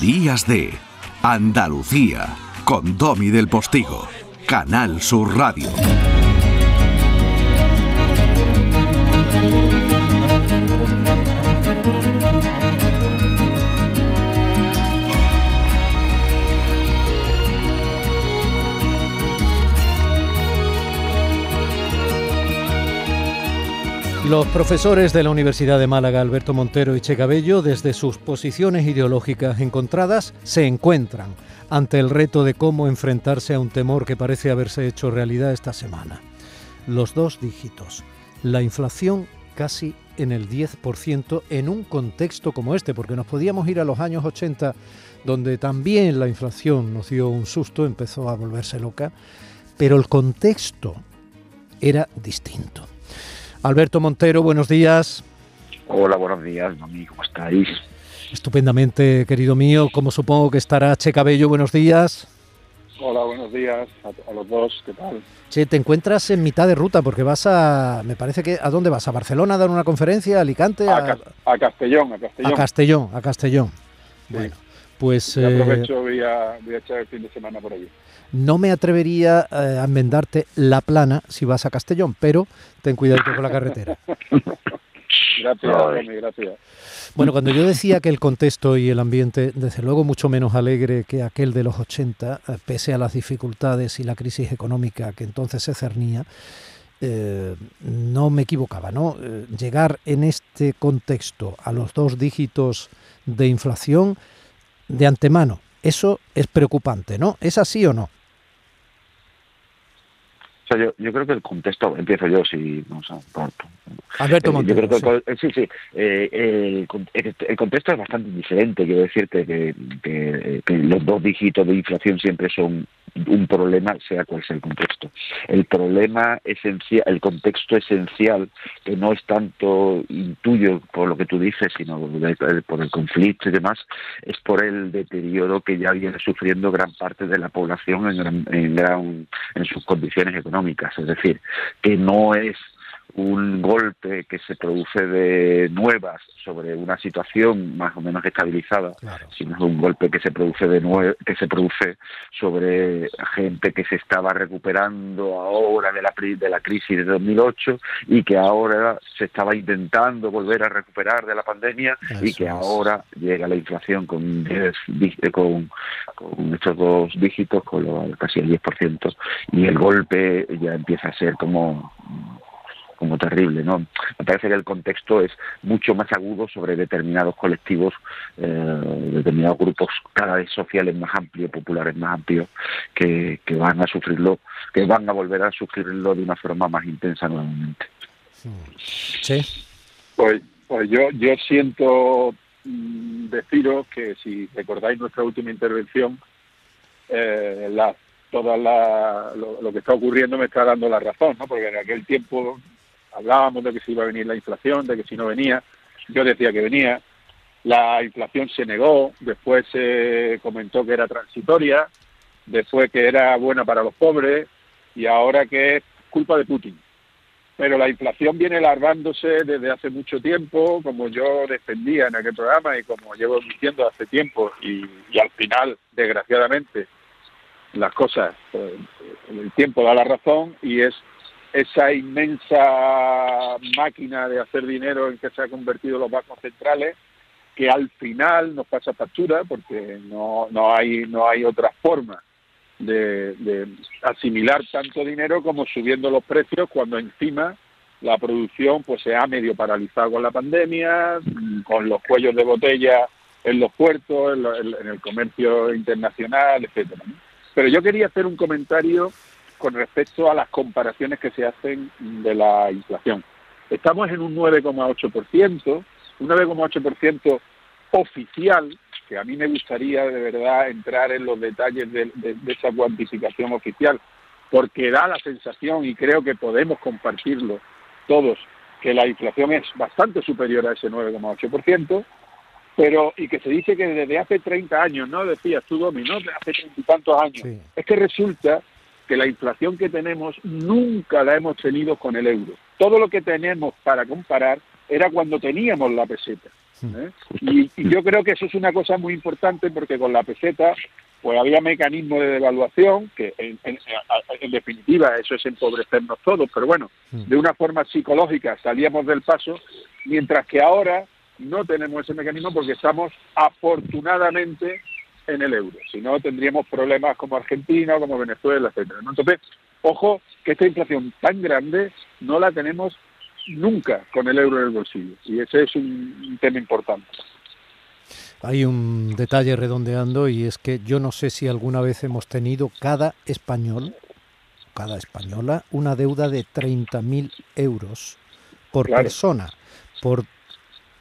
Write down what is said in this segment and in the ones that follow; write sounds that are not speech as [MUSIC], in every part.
Días de Andalucía con Domi del Postigo, Canal Sur Radio. Los profesores de la Universidad de Málaga, Alberto Montero y Che Cabello, desde sus posiciones ideológicas encontradas, se encuentran ante el reto de cómo enfrentarse a un temor que parece haberse hecho realidad esta semana. Los dos dígitos. La inflación casi en el 10% en un contexto como este, porque nos podíamos ir a los años 80, donde también la inflación nos dio un susto, empezó a volverse loca, pero el contexto era distinto. Alberto Montero, buenos días. Hola, buenos días, Domi, ¿cómo estáis? Estupendamente, querido mío. Como supongo que estará Che Cabello, buenos días. Hola, buenos días a, los dos, ¿qué tal? Che, te encuentras en mitad de ruta porque vas a, me parece que, ¿a dónde vas? ¿A Barcelona a dar una conferencia? ¿A Alicante? A, a, Castellón, a Castellón. A Castellón, a Castellón. Bueno, pues... Eh, aprovecho, voy a, voy a echar el fin de semana por allí. No me atrevería eh, a enmendarte la plana si vas a Castellón, pero ten cuidado con la carretera. [LAUGHS] gracias, gracias. Bueno, cuando yo decía que el contexto y el ambiente, desde luego, mucho menos alegre que aquel de los 80, eh, pese a las dificultades y la crisis económica que entonces se cernía, eh, no me equivocaba, ¿no? llegar en este contexto a los dos dígitos de inflación de antemano, eso es preocupante, ¿no? ¿Es así o no? Yo, yo creo que el contexto, empiezo yo, si vamos a, Alberto Montero, yo creo que, sí, sí, eh, el, contexto es bastante diferente, quiero decirte que, que, los dos dígitos de inflación siempre son un problema, sea cual sea el contexto. El problema esencial, el contexto esencial, que no es tanto intuyo por lo que tú dices, sino por el conflicto y demás, es por el deterioro que ya viene sufriendo gran parte de la población en, en, gran, en sus condiciones económicas es decir, que no es un golpe que se produce de nuevas sobre una situación más o menos estabilizada, sino es un golpe que se produce de que se produce sobre gente que se estaba recuperando ahora de la de la crisis de 2008 y que ahora se estaba intentando volver a recuperar de la pandemia y que ahora llega la inflación con con, con estos dos dígitos con lo, casi el 10% y el golpe ya empieza a ser como como terrible. ¿no? Me parece que el contexto es mucho más agudo sobre determinados colectivos, eh, determinados grupos cada vez sociales más amplios, populares más amplios, que, que van a sufrirlo, que van a volver a sufrirlo de una forma más intensa nuevamente. Sí. Pues, pues yo, yo siento mm, deciros que si recordáis nuestra última intervención, eh, la, toda la, lo, lo, que está ocurriendo me está dando la razón, ¿no? porque en aquel tiempo hablábamos de que se iba a venir la inflación, de que si no venía, yo decía que venía, la inflación se negó, después se comentó que era transitoria, después que era buena para los pobres y ahora que es culpa de Putin. Pero la inflación viene larvándose desde hace mucho tiempo, como yo defendía en aquel programa y como llevo diciendo hace tiempo, y, al final, desgraciadamente, las cosas, pues, el tiempo da la razón y es esa inmensa máquina de hacer dinero en que se han convertido los bancos centrales, que al final nos pasa factura porque no, no, hay, no hay otra forma de, de asimilar tanto dinero como subiendo los precios cuando encima la producción pues se ha medio paralizado con la pandemia, con los cuellos de botella en los puertos, en, el comercio internacional, etcétera. Pero yo quería hacer un comentario con respecto a las comparaciones que se hacen de la inflación. Estamos en un 9,8%, un 9,8% oficial, que a mí me gustaría de verdad entrar en los detalles de, esa cuantificación oficial, porque da la sensación, y creo que podemos compartirlo todos, que la inflación es bastante superior a ese 9,8%, pero y que se dice que desde hace 30 años, ¿no? Decías tú, Domi, ¿no? Hace treinta y tantos años. Es que resulta que la inflación que tenemos nunca la hemos tenido con el euro. Todo lo que tenemos para comparar era cuando teníamos la peseta. ¿eh? Y, yo creo que eso es una cosa muy importante porque con la peseta pues había mecanismos de devaluación que en, en, definitiva eso es empobrecernos todos, pero bueno, de una forma psicológica salíamos del paso, mientras que ahora no tenemos ese mecanismo porque estamos afortunadamente en el euro, si no tendríamos problemas como Argentina, como Venezuela, etcétera. Entonces, ojo que esta inflación tan grande no la tenemos nunca con el euro en el bolsillo y ese es un, tema importante. Hay un detalle redondeando y es que yo no sé si alguna vez hemos tenido cada español, cada española, una deuda de 30.000 euros por persona, por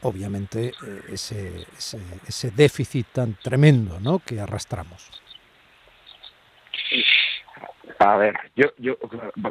obviamente eh, ese, ese, ese, déficit tan tremendo ¿no? que arrastramos. A ver, yo, yo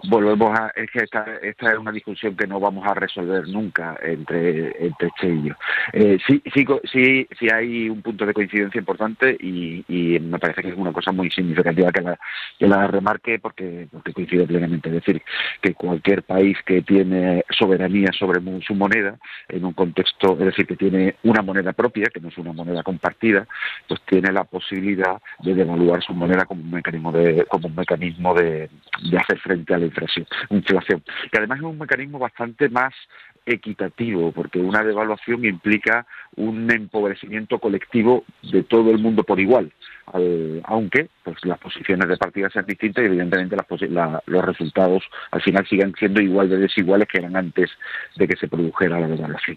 volvemos a es que esta, esta es una discusión que no vamos a resolver nunca entre entre Che y yo. Eh, sí, sí, sí, sí hay un punto de coincidencia importante y, y me parece que es una cosa muy significativa que la, que la remarque porque porque coincide plenamente. Es decir, que cualquier país que tiene soberanía sobre su moneda en un contexto, es decir, que tiene una moneda propia, que no es una moneda compartida, pues tiene la posibilidad de devaluar su moneda como un mecanismo de como un mecanismo de, hacer frente a la inflación, que además es un mecanismo bastante más equitativo, porque una devaluación implica un empobrecimiento colectivo de todo el mundo por igual, aunque pues las posiciones de partida sean distintas y evidentemente los resultados al final sigan siendo igual de desiguales que eran antes de que se produjera la devaluación.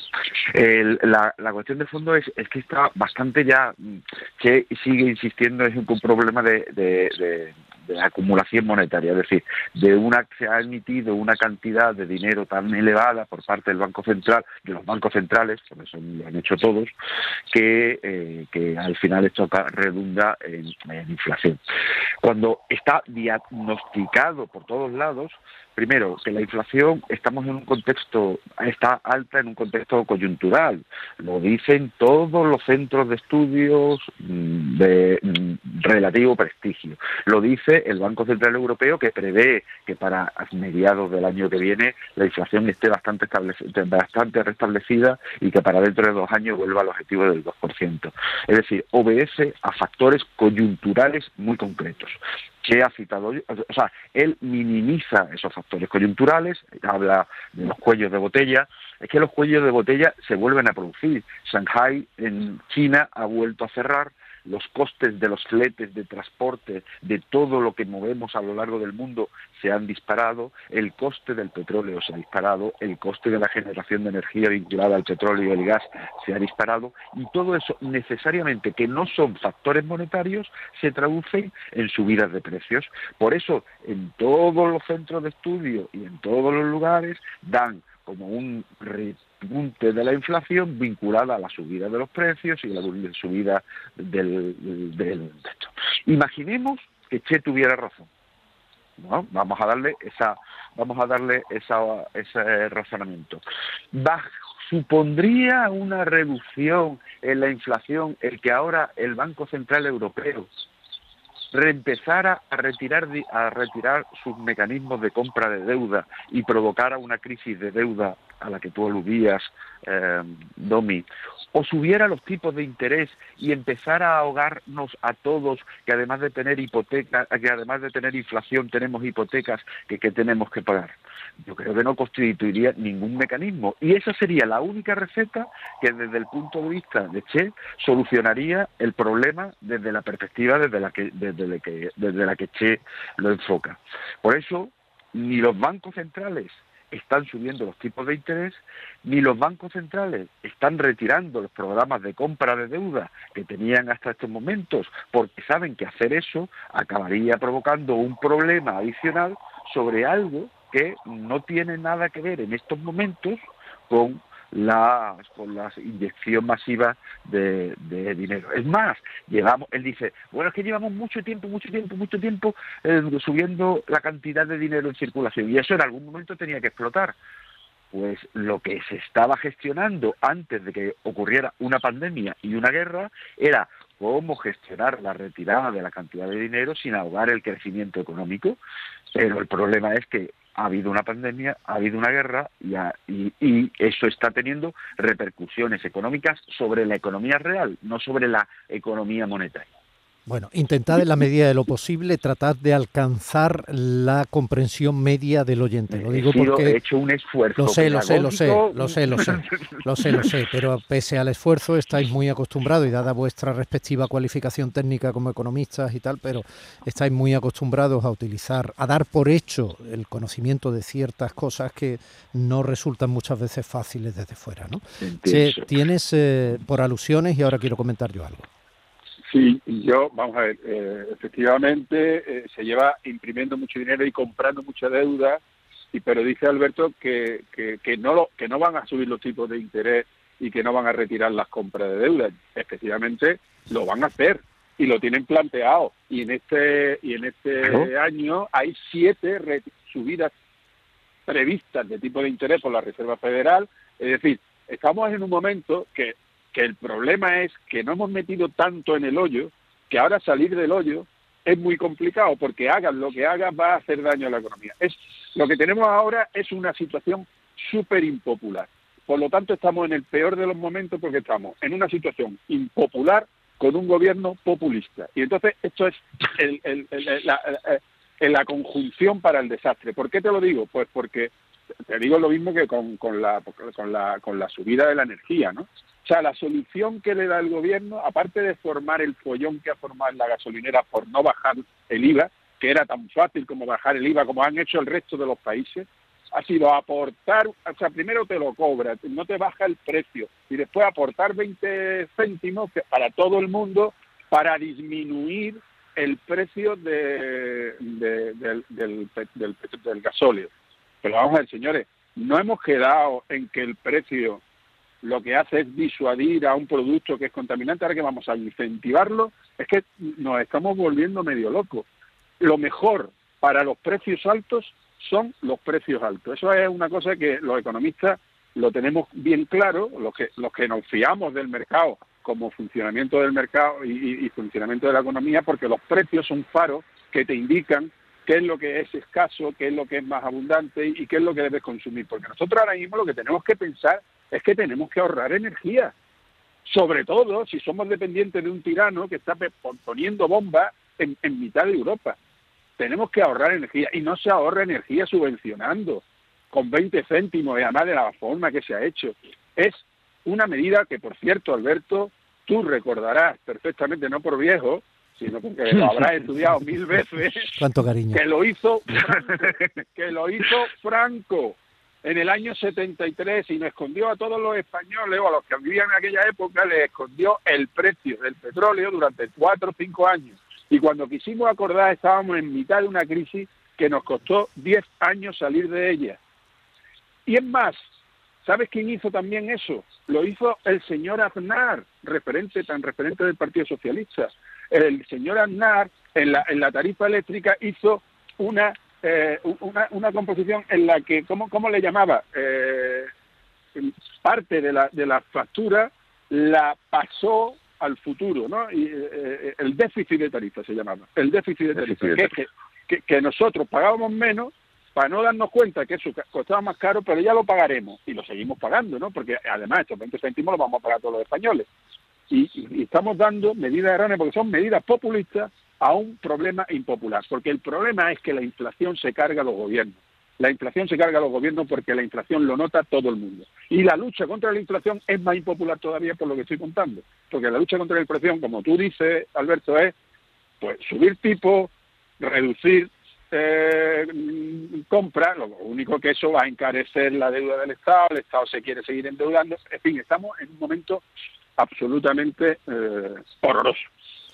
la, cuestión de fondo es, que está bastante ya, que sigue insistiendo es un, problema de acumulación monetaria, es decir, de una se ha emitido una cantidad de dinero tan elevada por parte del Banco Central, de los bancos centrales, que eso lo han hecho todos, que, eh, que al final esto redunda en, inflación. Cuando está diagnosticado por todos lados, primero, que la inflación estamos en un contexto, está alta en un contexto coyuntural. Lo dicen todos los centros de estudios de mm, relativo prestigio. Lo dice el Banco Central Europeo que prevé que para mediados del año que viene la inflación esté bastante, bastante restablecida y que para dentro de dos años vuelva al objetivo del 2%. Es decir, obedece a factores coyunturales muy concretos que ha citado, o sea, él minimiza esos factores coyunturales, habla de los cuellos de botella, es que los cuellos de botella se vuelven a producir. Shanghai en China ha vuelto a cerrar, los costes de los fletes de transporte de todo lo que movemos a lo largo del mundo se han disparado, el coste del petróleo se ha disparado, el coste de la generación de energía vinculada al petróleo y el gas se ha disparado y todo eso necesariamente que no son factores monetarios se traducen en subidas de precios. Por eso en todos los centros de estudio y en todos los lugares dan como un punte de la inflación vinculada a la subida de los precios y la subida del, del, Imaginemos que Che tuviera razón. Vamos a darle esa, vamos a darle esa, ese razonamiento. supondría una reducción en la inflación el que ahora el Banco Central Europeo reempezara a retirar, a retirar sus mecanismos de compra de deuda y provocara una crisis de deuda a la que tú aludías, eh, Domi, o subiera los tipos de interés y empezara a ahogarnos a todos, que además de tener hipotecas, que además de tener inflación tenemos hipotecas que, que tenemos que pagar. Yo creo que no constituiría ningún mecanismo. Y esa sería la única receta que desde el punto de vista de Che solucionaría el problema desde la perspectiva desde la que, desde la que, desde la que Che lo enfoca. Por eso, ni los bancos centrales están subiendo los tipos de interés, ni los bancos centrales están retirando los programas de compra de deuda que tenían hasta estos momentos, porque saben que hacer eso acabaría provocando un problema adicional sobre algo que no tiene nada que ver en estos momentos con la, con la inyección masiva de, dinero. Es más, llevamos, él dice, bueno, es que llevamos mucho tiempo, mucho tiempo, mucho tiempo eh, subiendo la cantidad de dinero en circulación y eso en algún momento tenía que explotar. Pues lo que se estaba gestionando antes de que ocurriera una pandemia y una guerra era cómo gestionar la retirada de la cantidad de dinero sin ahogar el crecimiento económico. Pero el problema es que ha habido una pandemia, ha habido una guerra y, eso está teniendo repercusiones económicas sobre la economía real, no sobre la economía monetaria. Bueno, intentad en la medida de lo posible tratar de alcanzar la comprensión media del oyente. Lo digo porque he hecho un esfuerzo. Lo sé, lo sé, lo sé, lo sé, lo sé, lo sé, lo sé. Pero pese al esfuerzo estáis muy acostumbrados y dada vuestra respectiva cualificación técnica como economistas y tal, pero estáis muy acostumbrados a utilizar, a dar por hecho el conocimiento de ciertas cosas que no resultan muchas veces fáciles desde fuera, ¿no? tienes eh, por alusiones y ahora quiero comentar yo algo. Sí, yo, vamos a ver, eh, efectivamente eh, se lleva imprimiendo mucho dinero y comprando mucha deuda, y pero dice Alberto que, que, no lo, que no van a subir los tipos de interés y que no van a retirar las compras de deuda. Efectivamente, lo van a hacer y lo tienen planteado. Y en este y en este año hay siete subidas previstas de tipo de interés por la Reserva Federal. Es decir, estamos en un momento que que el problema es que no hemos metido tanto en el hoyo que ahora salir del hoyo es muy complicado porque hagan lo que hagan va a hacer daño a la economía. Es lo que tenemos ahora es una situación súper impopular. Por lo tanto, estamos en el peor de los momentos porque estamos en una situación impopular con un gobierno populista. Y entonces esto es la, la, conjunción para el desastre. ¿Por qué te lo digo? Pues porque te digo lo mismo que con, con, la, con, la, con la subida de la energía, ¿no? O sea, la solución que le da el gobierno, aparte de formar el follón que ha formado en la gasolinera por no bajar el IVA, que era tan fácil como bajar el IVA, como han hecho el resto de los países, ha sido aportar, o sea, primero te lo cobra, no te baja el precio, y después aportar 20 céntimos para todo el mundo para disminuir el precio de, del, del, del gasóleo. Pero vamos a ver, señores, no hemos quedado en que el precio lo que hace es disuadir a un producto que es contaminante, ahora que vamos a incentivarlo, es que nos estamos volviendo medio locos. Lo mejor para los precios altos son los precios altos. Eso es una cosa que los economistas lo tenemos bien claro, los que, los que nos fiamos del mercado como funcionamiento del mercado y, y funcionamiento de la economía, porque los precios son faros que te indican qué es lo que es escaso, qué es lo que es más abundante y qué es lo que debes consumir. Porque nosotros ahora mismo lo que tenemos que pensar es que tenemos que ahorrar energía. Sobre todo si somos dependientes de un tirano que está poniendo bombas en, mitad de Europa. Tenemos que ahorrar energía y no se ahorra energía subvencionando con 20 céntimos y además de la forma que se ha hecho. Es una medida que, por cierto, Alberto, tú recordarás perfectamente, no por viejo, sino porque lo habrás [LAUGHS] estudiado mil veces. Cuánto cariño. Que lo hizo [LAUGHS] que lo hizo Franco en el año 73 y nos escondió a todos los españoles o a los que vivían en aquella época, les escondió el precio del petróleo durante cuatro o cinco años. Y cuando quisimos acordar estábamos en mitad de una crisis que nos costó diez años salir de ella. Y es más, ¿sabes quién hizo también eso? Lo hizo el señor Aznar, referente, tan referente del Partido Socialista. El señor Aznar en la, en la tarifa eléctrica hizo una eh, una, una, composición en la que, ¿cómo, cómo le llamaba? Eh, parte de la, de la factura la pasó al futuro, ¿no? Y, eh, el déficit de tarifa se llamaba, el déficit de tarifa, que, que, que, nosotros pagábamos menos para no darnos cuenta que eso costaba más caro, pero ya lo pagaremos y lo seguimos pagando, ¿no? Porque además estos 20 céntimos los vamos a pagar todos los españoles. Y, estamos dando medidas erróneas porque son medidas populistas a un problema impopular, porque el problema es que la inflación se carga a los gobiernos. La inflación se carga a los gobiernos porque la inflación lo nota todo el mundo. Y la lucha contra la inflación es más impopular todavía por lo que estoy contando. Porque la lucha contra la inflación, como tú dices, Alberto, es pues subir tipo, reducir eh, compra, lo único que eso va a encarecer la deuda del Estado, el Estado se quiere seguir endeudando, en fin, estamos en un momento absolutamente eh, horroroso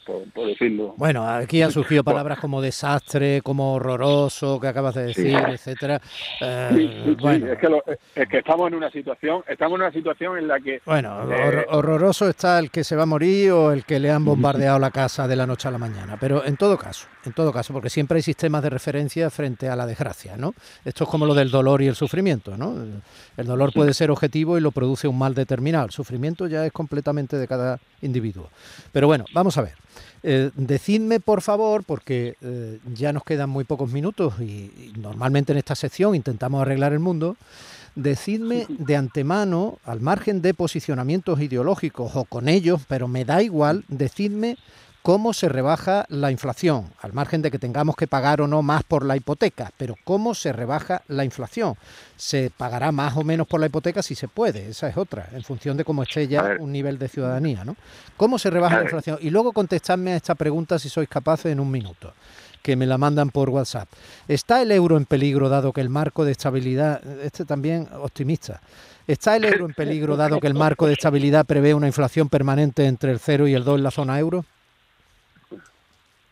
por, decirlo. Bueno, aquí han surgido palabras como desastre, como horroroso, que acabas de decir, etcétera. Eh, bueno. Es, que es, que estamos en una situación, estamos en una situación en la que... Bueno, eh, horroroso está el que se va a morir o el que le han bombardeado la casa de la noche a la mañana, pero en todo caso, en todo caso, porque siempre hay sistemas de referencia frente a la desgracia, ¿no? Esto es como lo del dolor y el sufrimiento, ¿no? El dolor puede ser objetivo y lo produce un mal determinado, el sufrimiento ya es completamente de cada individuo. Pero bueno, vamos a ver. Eh, decidme, por favor, porque eh, ya nos quedan muy pocos minutos y, normalmente en esta sección intentamos arreglar el mundo, decidme de antemano, al margen de posicionamientos ideológicos o con ellos, pero me da igual, decidme cómo se rebaja la inflación, al margen de que tengamos que pagar o no más por la hipoteca, pero cómo se rebaja la inflación. Se pagará más o menos por la hipoteca si se puede, esa es otra, en función de cómo esté ya un nivel de ciudadanía, ¿no? ¿Cómo se rebaja la inflación? Y luego contestadme a esta pregunta si sois capaces en un minuto que me la mandan por WhatsApp. ¿Está el euro en peligro dado que el marco de estabilidad, este también optimista, ¿está el euro en peligro dado que el marco de estabilidad prevé una inflación permanente entre el 0 y el 2 en la zona euro?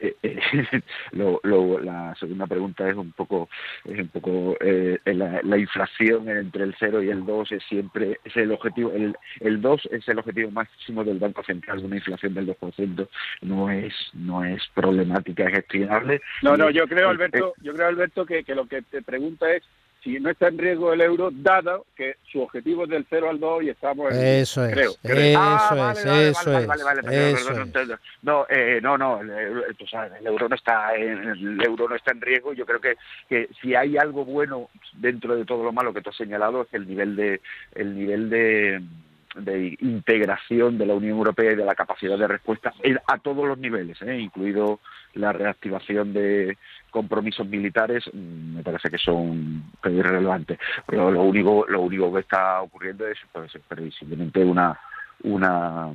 [LAUGHS] Eh, eh, lo, la segunda pregunta es un poco es un poco eh, la, inflación entre el 0 y el 2 es siempre es el objetivo el, el 2 es el objetivo máximo del Banco Central una inflación del 2% no es no es problemática es gestionable. No no yo creo Alberto yo creo Alberto que, que lo que te pregunta es si no está en riesgo el euro, dado que su objetivo es del 0 al 2 y estamos en Eso es, creo. Eso ah, es, eso es. No, eh, no, no, el, el, euro no está en, el euro no está en riesgo. Yo creo que, que si hay algo bueno dentro de todo lo malo que tú has señalado es el nivel de el nivel de de integración de la Unión Europea y de la capacidad de respuesta a todos los niveles, ¿eh? incluido la reactivación de compromisos militares, mm, me parece que son irrelevantes. Pero lo único, lo único que está ocurriendo es pues, previsiblemente una una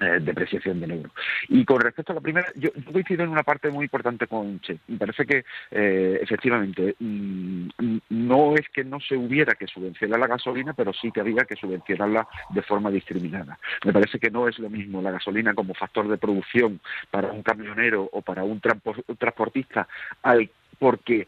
eh, depreciación del euro. Y con respecto a la primera, yo, coincido en una parte muy importante con Che. Me parece que, eh, efectivamente, mm, no es que no se hubiera que subvencionar la gasolina, pero sí que había que subvencionarla de forma discriminada. Me parece que no es lo mismo la gasolina como factor de producción para un camionero o para un transportista, al porque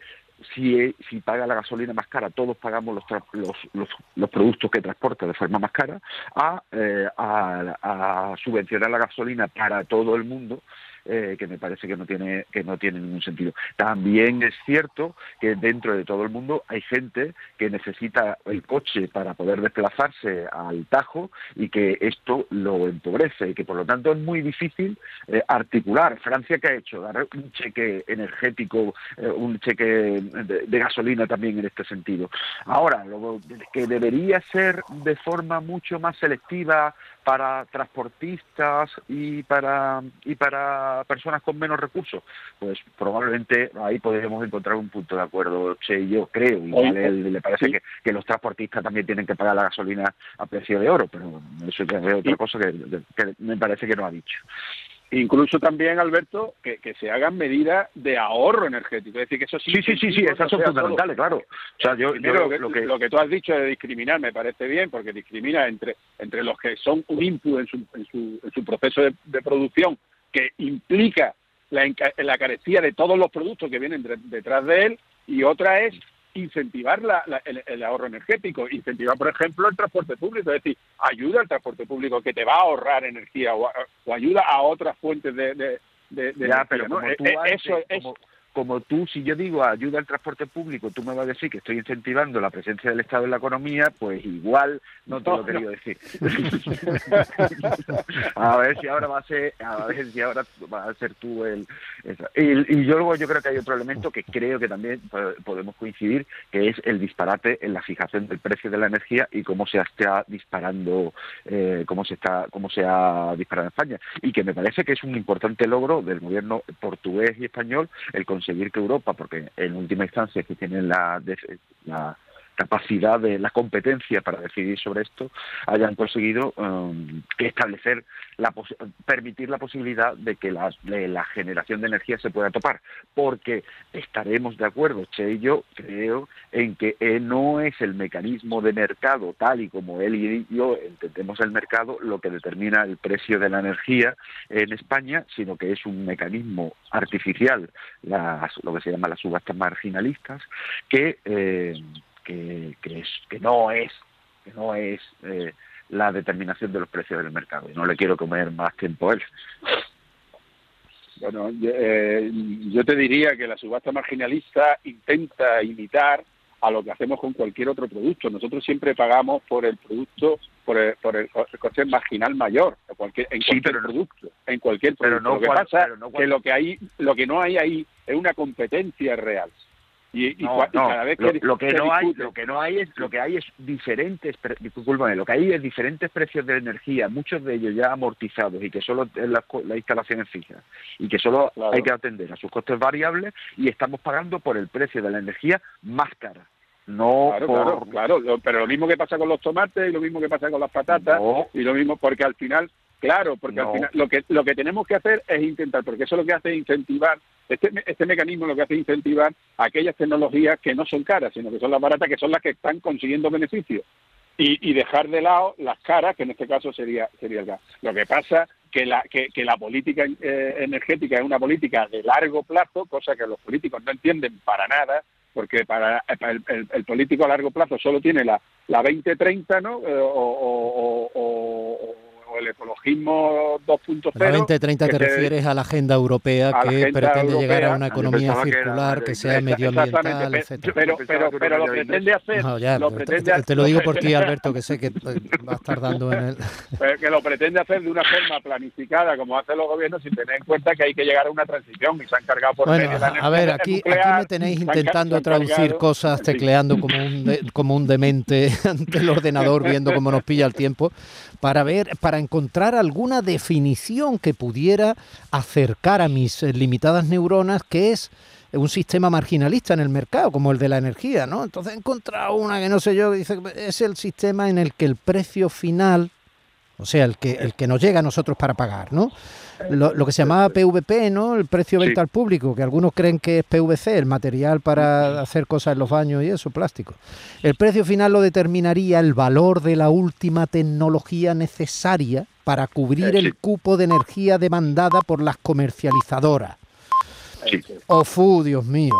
si, si paga la gasolina más cara, todos pagamos los, los, los, los productos que transporta de forma más cara, a, eh, a, a subvencionar la gasolina para todo el mundo eh, que me parece que no tiene que no tiene ningún sentido. También es cierto que dentro de todo el mundo hay gente que necesita el coche para poder desplazarse al Tajo y que esto lo empobrece y que por lo tanto es muy difícil eh, articular. Francia que ha hecho dar un cheque energético, eh, un cheque de, de, gasolina también en este sentido. Ahora, lo que debería ser de forma mucho más selectiva para transportistas y para y para personas con menos recursos, pues probablemente ahí podríamos encontrar un punto de acuerdo. Che, yo creo, y él, le parece que, que, los transportistas también tienen que pagar la gasolina a precio de oro, pero eso es otra cosa que me parece que no ha dicho. Incluso también, Alberto, que, que, se hagan medidas de ahorro energético. Es decir, que eso sí. Sí, sí, sí, sí esas son fundamentales, claro. O sea, yo, yo lo, que, lo, que, lo, que, tú has dicho de discriminar me parece bien, porque discrimina entre, entre los que son un input en su, en su, en su proceso de, de, producción, que implica la, la carecía de todos los productos que vienen detrás de él, y otra es incentivar la, la, el, el, ahorro energético, incentivar, por ejemplo, el transporte público, es decir, ayuda al transporte público que te va a ahorrar energía o, o ayuda a otras fuentes de, de, de, de ya, energía, pero como ¿no? tú eso como, como tú, si yo digo ayuda al transporte público, tú me vas a decir que estoy incentivando la presencia del Estado en la economía, pues igual no te lo he querido decir. [LAUGHS] a ver si ahora va a ser, a ver si ahora va a ser tú el... Y, y, yo luego yo creo que hay otro elemento que creo que también podemos coincidir, que es el disparate en la fijación del precio de la energía y cómo se está disparando, eh, cómo se está, cómo se ha disparado en España. Y que me parece que es un importante logro del gobierno portugués y español el conseguir que Europa, porque en última instancia que tienen la, la capacidad de la competencia para decidir sobre esto hayan conseguido um, establecer la permitir la posibilidad de que la, de la, generación de energía se pueda topar. Porque estaremos de acuerdo Che y yo creo en que eh, no es el mecanismo de mercado tal y como él y yo entendemos el mercado lo que determina el precio de la energía en España sino que es un mecanismo artificial las, lo que se llama las subastas marginalistas que eh, que, que, es, que no es, que no es eh, la determinación de los precios del mercado. Y no le quiero comer más tiempo a él. Bueno, yo, eh, yo te diría que la subasta marginalista intenta imitar a lo que hacemos con cualquier otro producto. Nosotros siempre pagamos por el producto por el, por el, coste marginal mayor en cualquier, en cualquier producto, en cualquier producto. No lo que pasa que lo que hay, lo que no hay ahí es una competencia real. Y, cada vez que lo, que no hay lo que no hay es lo que hay es diferentes lo que hay es diferentes precios de energía muchos de ellos ya amortizados y que solo las la instalaciones fijas y que solo hay que atender a sus costes variables y estamos pagando por el precio de la energía más cara no claro, claro, pero lo mismo que pasa con los tomates y lo mismo que pasa con las patatas y lo mismo porque al final Claro, porque al final lo que lo que tenemos que hacer es intentar, porque eso lo que hace es incentivar, este, este mecanismo lo que hace es incentivar aquellas tecnologías que no son caras, sino que son las baratas, que son las que están consiguiendo beneficios. Y, y dejar de lado las caras, que en este caso sería sería el gas. Lo que pasa que la que, que la política eh, energética es una política de largo plazo, cosa que los políticos no entienden para nada, porque para el, político a largo plazo solo tiene la, la 20-30, ¿no? Eh, o, o el ecologismo 2.0. 2030 te refieres a la agenda europea que pretende llegar a una economía circular, que, sea medioambiental, etc. Pero, pero, pero, lo pretende hacer. lo pretende te, lo digo por ti, Alberto, que sé que va a estar dando en el. [LAUGHS] que lo pretende hacer de una forma planificada, como hacen los gobiernos, sin tener en cuenta que hay que llegar a una transición y se han cargado por bueno, A ver, aquí, aquí me tenéis intentando traducir cosas, tecleando como un, como un demente [LAUGHS] ante el ordenador, viendo cómo nos pilla el tiempo, para ver, para encontrar alguna definición que pudiera acercar a mis eh, limitadas neuronas, que es un sistema marginalista en el mercado, como el de la energía, ¿no? Entonces he encontrado una que no sé yo, dice es el sistema en el que el precio final, o sea, el que, el que nos llega a nosotros para pagar, ¿no? lo, que se llamaba PVP, ¿no? El precio de venta al público, que algunos creen que es PVC, el material para hacer cosas en los baños y eso, plástico. El precio final lo determinaría el valor de la última tecnología necesaria para cubrir el cupo de energía demandada por las comercializadoras. ¡Ofu, Dios mío!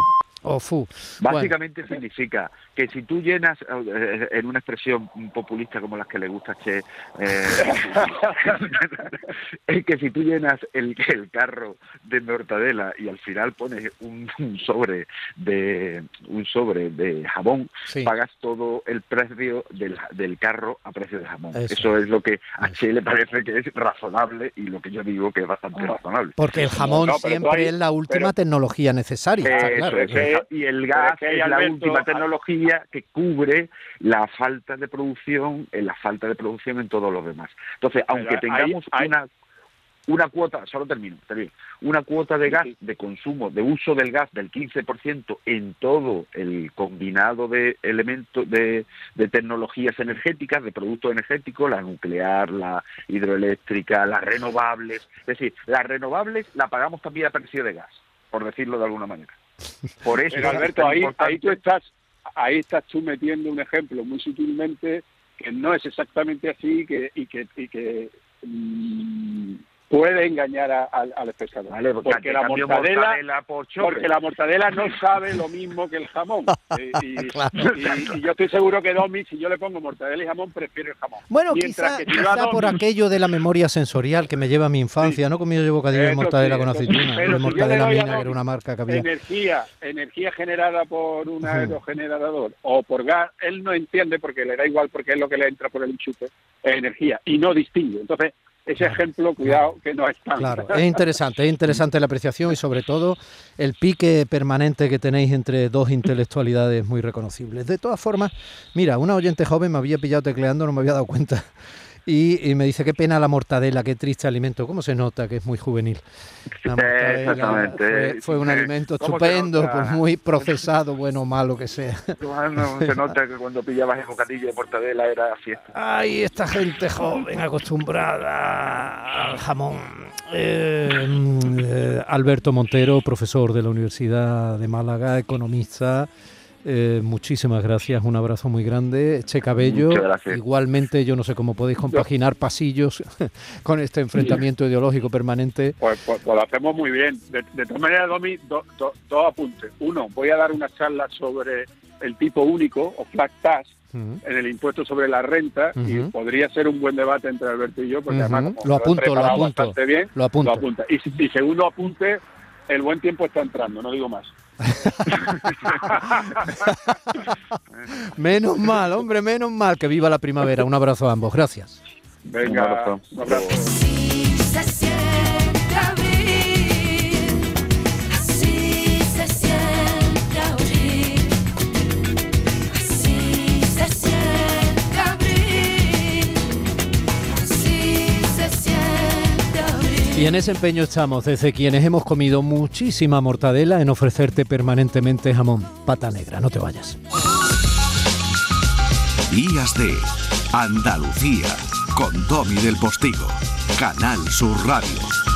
Básicamente significa que si tú llenas, eh, en una expresión populista como las que le gusta a Che, eh, [LAUGHS] es que si tú llenas el, el carro de mortadela y al final pones un, sobre de un sobre de jamón, pagas todo el precio del, del, carro a precio de jamón. Eso, es lo que a Che le parece que es razonable y lo que yo digo que es bastante ah. razonable. Porque el jamón siempre es la última tecnología necesaria. Y el gas es la última tecnología que cubre la falta de producción, en la falta de producción en todos los demás. Entonces, aunque tengamos una una cuota, solo termino, termino, una cuota de gas, de consumo, de uso del gas del 15% en todo el combinado de elementos, de, de, tecnologías energéticas, de productos energéticos, la nuclear, la hidroeléctrica, las renovables. Es decir, las renovables la pagamos también a precio de gas, por decirlo de alguna manera. Por eso, Alberto, ahí, ahí tú estás ahí estás tú metiendo un ejemplo muy sutilmente que no es exactamente así que, y que, y que mm, puede engañar al espectador. porque, la mortadela, porque la mortadela no sabe lo mismo que el jamón. [LAUGHS] Y, yo estoy seguro que Domi, si yo le pongo mortadela y jamón, prefiere el jamón. Bueno, quizá, por aquello de la memoria sensorial que me lleva a mi infancia, ¿no? Como yo llevo bocadillo de mortadela con aceituna, de mortadela mina, que era una marca que había. Energía, energía generada por un aerogenerador o por gas, él no entiende porque le da igual porque es lo que le entra por el enchufe, es energía, y no distingue. Entonces, ese ejemplo, cuidado, que no es tan... Claro, es interesante, es interesante la apreciación y sobre todo el pique permanente que tenéis entre dos intelectualidades muy reconocibles. De todas formas, mira, una oyente joven me había pillado tecleando, no me había dado cuenta y, me dice, qué pena la mortadela, qué triste alimento. ¿Cómo se nota que es muy juvenil? Exactamente. Fue, un alimento estupendo, pues muy procesado, bueno o malo que sea. se nota que cuando pillabas el bocadillo de mortadela era fiesta. Ay, esta gente joven, acostumbrada al jamón. Eh, eh, Alberto Montero, profesor de la Universidad de Málaga, economista. Eh, muchísimas gracias, un abrazo muy grande. Che Cabello, igualmente yo no sé cómo podéis compaginar pasillos [LAUGHS] con este enfrentamiento ideológico permanente. Pues, pues, pues, lo hacemos muy bien. De, todas maneras, Domi, dos apuntes. Uno, voy a dar una charla sobre el tipo único o flat tax en el impuesto sobre la renta y podría ser un buen debate entre Alberto y yo porque además lo apunto, lo apunto, bien, lo apunto. apunta. Y, y segundo apunte, el buen tiempo está entrando, no digo más. [LAUGHS] menos mal, hombre, menos mal. Que viva la primavera. Un abrazo a ambos. Gracias. Venga, un abrazo. Y en ese empeño estamos desde quienes hemos comido muchísima mortadela en ofrecerte permanentemente jamón pata negra. No te vayas. Días de Andalucía con Domi del Postigo, Canal Sur Radio.